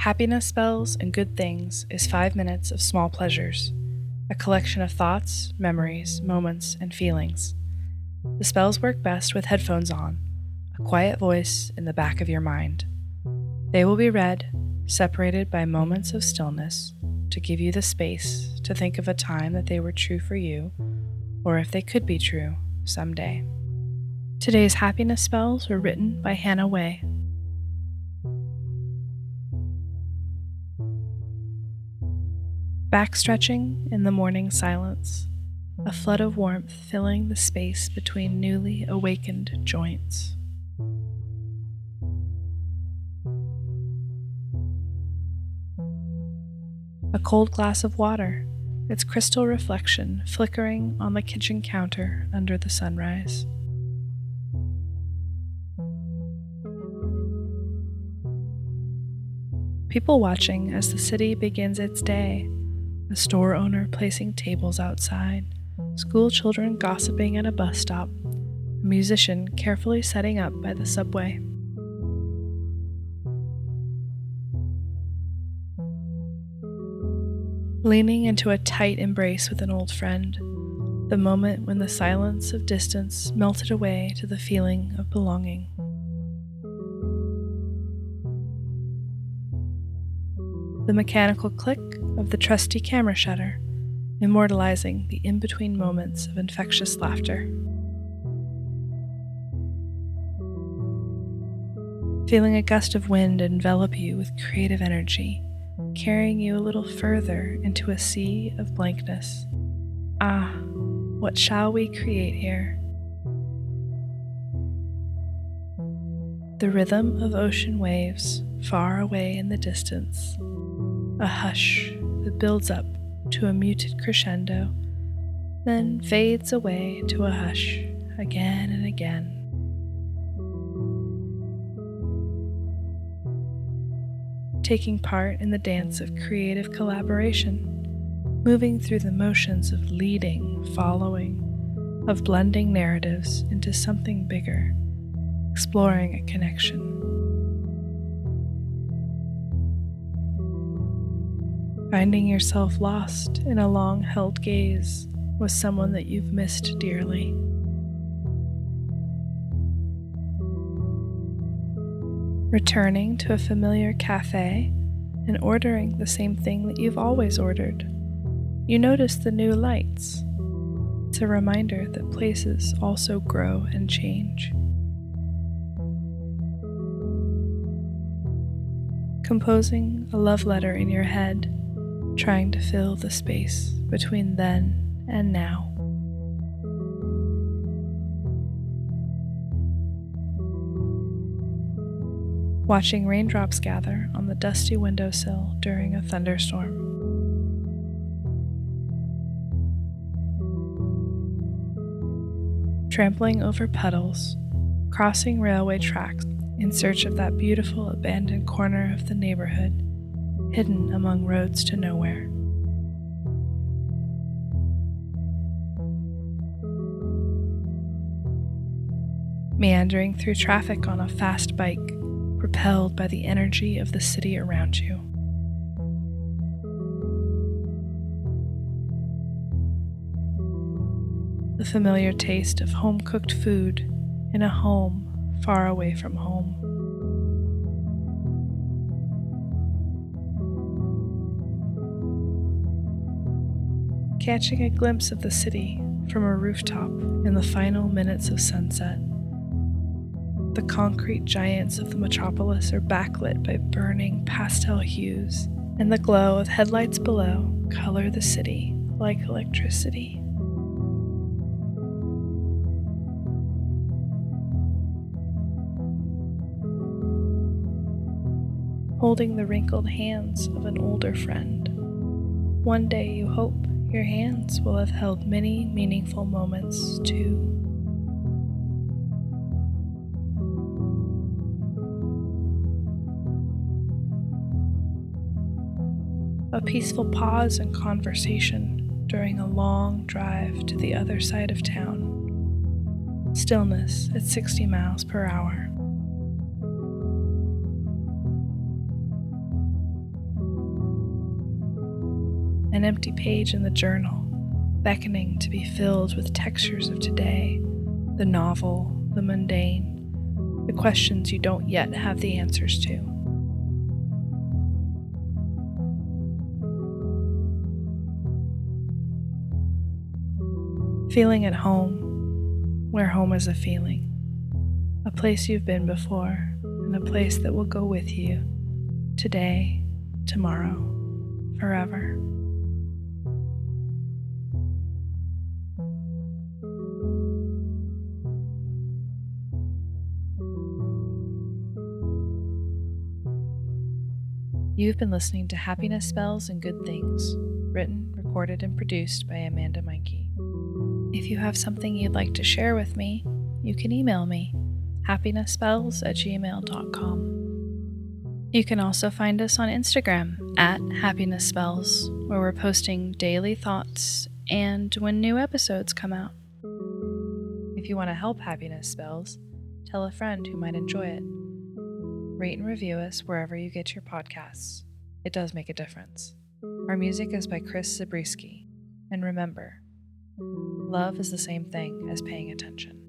Happiness Spells and Good Things is five minutes of small pleasures, a collection of thoughts, memories, moments, and feelings. The spells work best with headphones on, a quiet voice in the back of your mind. They will be read, separated by moments of stillness, to give you the space to think of a time that they were true for you, or if they could be true someday. Today's happiness spells were written by Hannah Way. Backstretching in the morning silence, a flood of warmth filling the space between newly awakened joints. A cold glass of water, its crystal reflection flickering on the kitchen counter under the sunrise. People watching as the city begins its day, a store owner placing tables outside, school children gossiping at a bus stop, a musician carefully setting up by the subway. Leaning into a tight embrace with an old friend, the moment when the silence of distance melted away to the feeling of belonging. The mechanical click of the trusty camera shutter, immortalizing the in between moments of infectious laughter. Feeling a gust of wind envelop you with creative energy carrying you a little further into a sea of blankness. Ah, what shall we create here? The rhythm of ocean waves far away in the distance, a hush that builds up to a muted crescendo, then fades away to a hush again and again. taking part in the dance of creative collaboration, moving through the motions of leading, following, of blending narratives into something bigger, exploring a connection. Finding yourself lost in a long held gaze with someone that you've missed dearly. returning to a familiar cafe and ordering the same thing that you've always ordered. You notice the new lights. It's a reminder that places also grow and change. Composing a love letter in your head, trying to fill the space between then and now. watching raindrops gather on the dusty windowsill during a thunderstorm. Trampling over puddles, crossing railway tracks in search of that beautiful abandoned corner of the neighborhood, hidden among roads to nowhere. Meandering through traffic on a fast bike propelled by the energy of the city around you. The familiar taste of home cooked food in a home far away from home. Catching a glimpse of the city from a rooftop in the final minutes of sunset. The concrete giants of the metropolis are backlit by burning pastel hues, and the glow of headlights below color the city like electricity. Holding the wrinkled hands of an older friend. One day you hope your hands will have held many meaningful moments too. a peaceful pause in conversation during a long drive to the other side of town. Stillness at 60 miles per hour. An empty page in the journal, beckoning to be filled with textures of today, the novel, the mundane, the questions you don't yet have the answers to. Feeling at home, where home is a feeling, a place you've been before, and a place that will go with you today, tomorrow, forever. You've been listening to Happiness Spells and Good Things, written, recorded, and produced by Amanda Meinke. If you have something you'd like to share with me, you can email me, happinessspells at gmail.com. You can also find us on Instagram at Happiness Spells, where we're posting daily thoughts and when new episodes come out. If you want to help Happiness Spells, tell a friend who might enjoy it rate and review us wherever you get your podcasts. It does make a difference. Our music is by Chris Zabriskie. And remember, love is the same thing as paying attention.